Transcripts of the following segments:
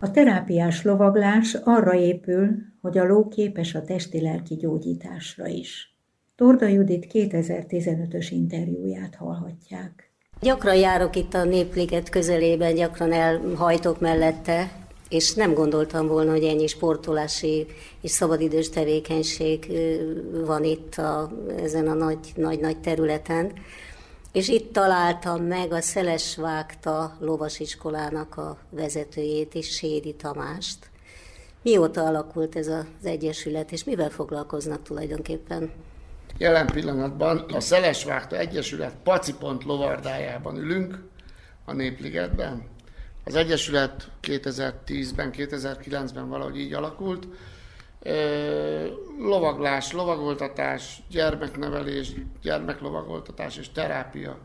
A terápiás lovaglás arra épül, hogy a ló képes a testi-lelki gyógyításra is. Torda Judit 2015-ös interjúját hallhatják. Gyakran járok itt a Népliget közelében, gyakran elhajtok mellette, és nem gondoltam volna, hogy ennyi sportolási és szabadidős tevékenység van itt a, ezen a nagy-nagy területen. És itt találtam meg a Szelesvágta lovasiskolának a vezetőjét is, Sédi Tamást. Mióta alakult ez az egyesület, és mivel foglalkoznak tulajdonképpen? Jelen pillanatban a Szelesvágta Egyesület Pacipont lovardájában ülünk, a Népligetben. Az Egyesület 2010-ben, 2009-ben valahogy így alakult. Lovaglás, lovagoltatás, gyermeknevelés, gyermeklovagoltatás és terápia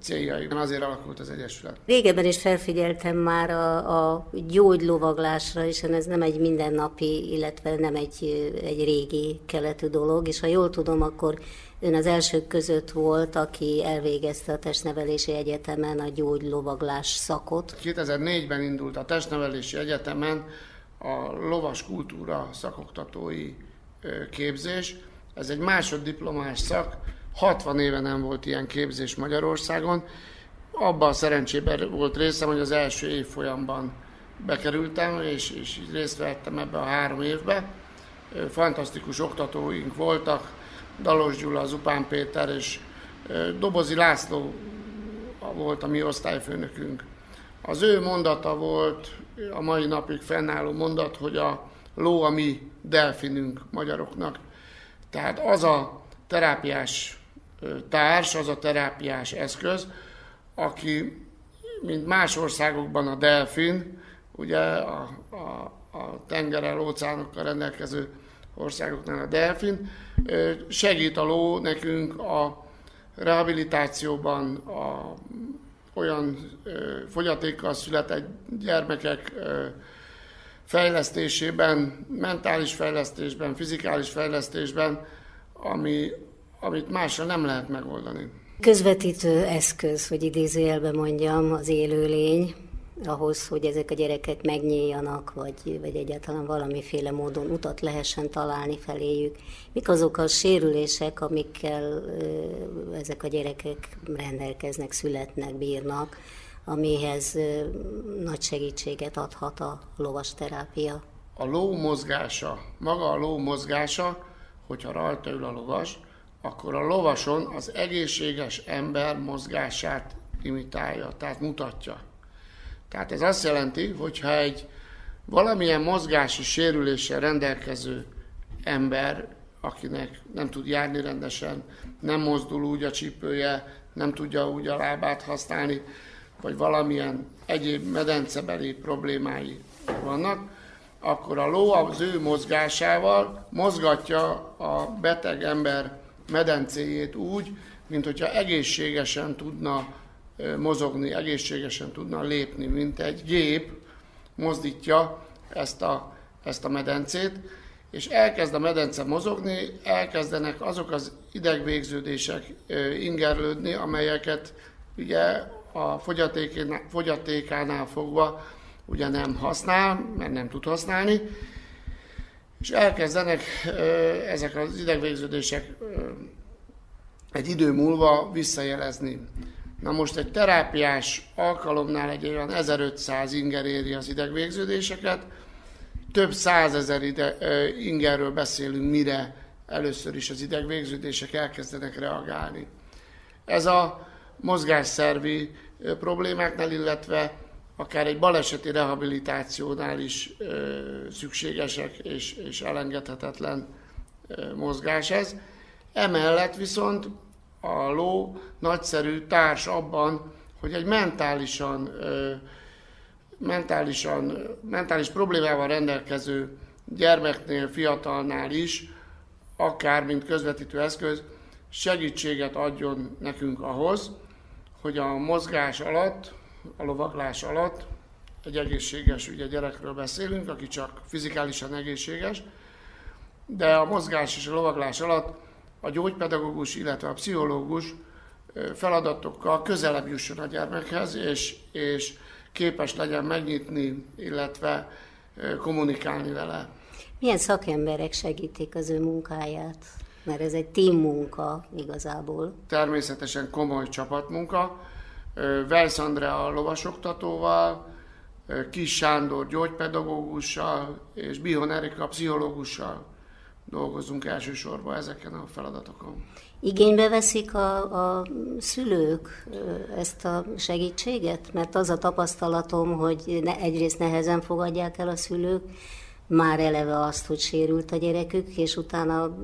céljai. Azért alakult az Egyesület. Régebben is felfigyeltem már a, a gyógylovaglásra, hiszen ez nem egy mindennapi, illetve nem egy, egy régi keletű dolog, és ha jól tudom, akkor ön az elsők között volt, aki elvégezte a testnevelési egyetemen a gyógylovaglás szakot. 2004-ben indult a testnevelési egyetemen a lovas kultúra szakoktatói képzés. Ez egy másoddiplomás szak, 60 éve nem volt ilyen képzés Magyarországon. Abban a szerencsében volt részem, hogy az első évfolyamban bekerültem, és, és részt vettem ebbe a három évbe. Fantasztikus oktatóink voltak, Dalos Gyula, Zupán Péter és Dobozi László volt a mi osztályfőnökünk. Az ő mondata volt, a mai napig fennálló mondat, hogy a ló a mi delfinünk magyaroknak. Tehát az a terápiás társ, az a terápiás eszköz, aki, mint más országokban a delfin, ugye a, a, a tengerrel, óceánokkal rendelkező országoknál a delfin, segít a ló nekünk a rehabilitációban, a olyan fogyatékkal született gyermekek fejlesztésében, mentális fejlesztésben, fizikális fejlesztésben, ami amit másra nem lehet megoldani. Közvetítő eszköz, hogy idézőjelben mondjam, az élőlény, ahhoz, hogy ezek a gyerekek megnyíljanak, vagy, vagy egyáltalán valamiféle módon utat lehessen találni feléjük. Mik azok a sérülések, amikkel ezek a gyerekek rendelkeznek, születnek, bírnak, amihez nagy segítséget adhat a lovas terápia? A ló mozgása, maga a ló mozgása, hogyha rajta ül a lovas, akkor a lovason az egészséges ember mozgását imitálja, tehát mutatja. Tehát ez azt jelenti, hogyha egy valamilyen mozgási sérüléssel rendelkező ember, akinek nem tud járni rendesen, nem mozdul úgy a csípője, nem tudja úgy a lábát használni, vagy valamilyen egyéb medencebeli problémái vannak, akkor a ló az ő mozgásával mozgatja a beteg ember medencéjét úgy, mint hogyha egészségesen tudna mozogni, egészségesen tudna lépni, mint egy gép mozdítja ezt a, ezt a medencét, és elkezd a medence mozogni, elkezdenek azok az idegvégződések ingerlődni, amelyeket ugye a fogyatékánál fogva ugye nem használ, mert nem tud használni, és elkezdenek ezek az idegvégződések egy idő múlva visszajelezni. Na most egy terápiás alkalomnál egy olyan 1500 inger éri az idegvégződéseket, több százezer ide, ingerről beszélünk, mire először is az idegvégződések elkezdenek reagálni. Ez a mozgásszervi problémáknál, illetve akár egy baleseti rehabilitációnál is ö, szükségesek és, és elengedhetetlen ö, mozgás ez. Emellett viszont a ló nagyszerű társ abban, hogy egy mentálisan, mentálisan, mentális problémával rendelkező gyermeknél, fiatalnál is, akár mint közvetítő eszköz, segítséget adjon nekünk ahhoz, hogy a mozgás alatt, a lovaglás alatt egy egészséges ugye gyerekről beszélünk, aki csak fizikálisan egészséges, de a mozgás és a lovaglás alatt a gyógypedagógus, illetve a pszichológus feladatokkal közelebb jusson a gyermekhez, és, és képes legyen megnyitni, illetve kommunikálni vele. Milyen szakemberek segítik az ő munkáját? Mert ez egy team munka igazából. Természetesen komoly csapatmunka. Vejsz Andrea a lovasoktatóval, Kis Sándor gyógypedagógussal és Bihon Erika pszichológussal dolgozunk elsősorban ezeken a feladatokon. Igénybe veszik a, a szülők ezt a segítséget? Mert az a tapasztalatom, hogy ne, egyrészt nehezen fogadják el a szülők, már eleve azt, hogy sérült a gyerekük, és utána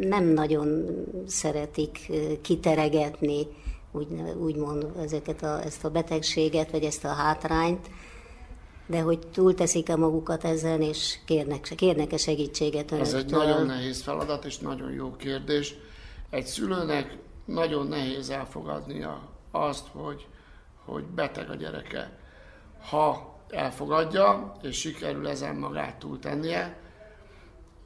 nem nagyon szeretik kiteregetni, úgy, úgymond ezeket a, ezt a betegséget, vagy ezt a hátrányt, de hogy túlteszik-e magukat ezen, és kérnek, kérnek-e segítséget önöktől? Ez egy nagyon nehéz feladat, és nagyon jó kérdés. Egy szülőnek nagyon nehéz elfogadnia azt, hogy, hogy beteg a gyereke. Ha elfogadja, és sikerül ezen magát túltennie,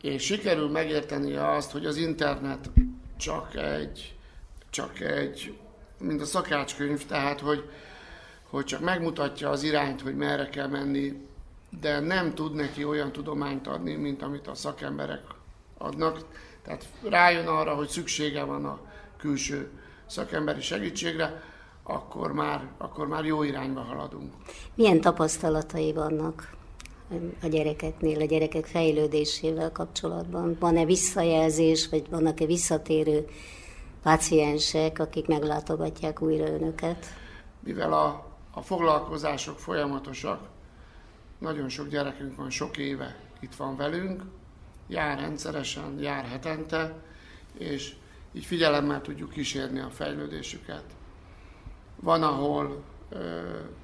és sikerül megértenie azt, hogy az internet csak egy, csak egy, mint a szakácskönyv, tehát hogy, hogy csak megmutatja az irányt, hogy merre kell menni, de nem tud neki olyan tudományt adni, mint amit a szakemberek adnak. Tehát rájön arra, hogy szüksége van a külső szakemberi segítségre, akkor már, akkor már jó irányba haladunk. Milyen tapasztalatai vannak a gyerekeknél, a gyerekek fejlődésével kapcsolatban? Van-e visszajelzés, vagy vannak-e visszatérő páciensek, akik meglátogatják újra önöket? Mivel a, a foglalkozások folyamatosak, nagyon sok gyerekünk van sok éve itt van velünk, jár rendszeresen, jár hetente, és így figyelemmel tudjuk kísérni a fejlődésüket. Van, ahol,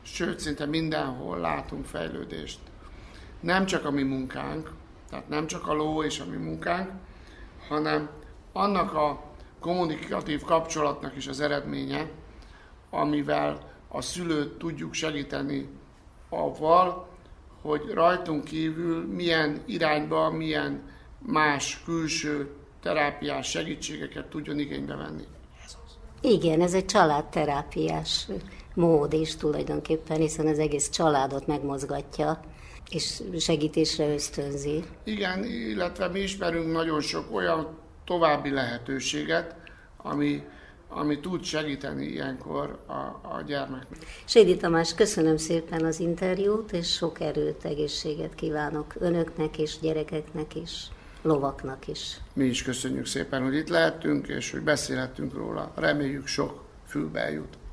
sőt, szinte mindenhol látunk fejlődést. Nem csak a mi munkánk, tehát nem csak a ló és a mi munkánk, hanem annak a kommunikatív kapcsolatnak is az eredménye, amivel a szülőt tudjuk segíteni avval, hogy rajtunk kívül milyen irányba, milyen más külső terápiás segítségeket tudjon igénybe venni. Igen, ez egy családterápiás mód is tulajdonképpen, hiszen az egész családot megmozgatja, és segítésre ösztönzi. Igen, illetve mi ismerünk nagyon sok olyan további lehetőséget, ami, ami tud segíteni ilyenkor a, a gyermeknek. Sédi Tamás, köszönöm szépen az interjút, és sok erőt, egészséget kívánok önöknek és gyerekeknek is lovaknak is. Mi is köszönjük szépen, hogy itt lehetünk, és hogy beszélhetünk róla. Reméljük sok fülbe jut.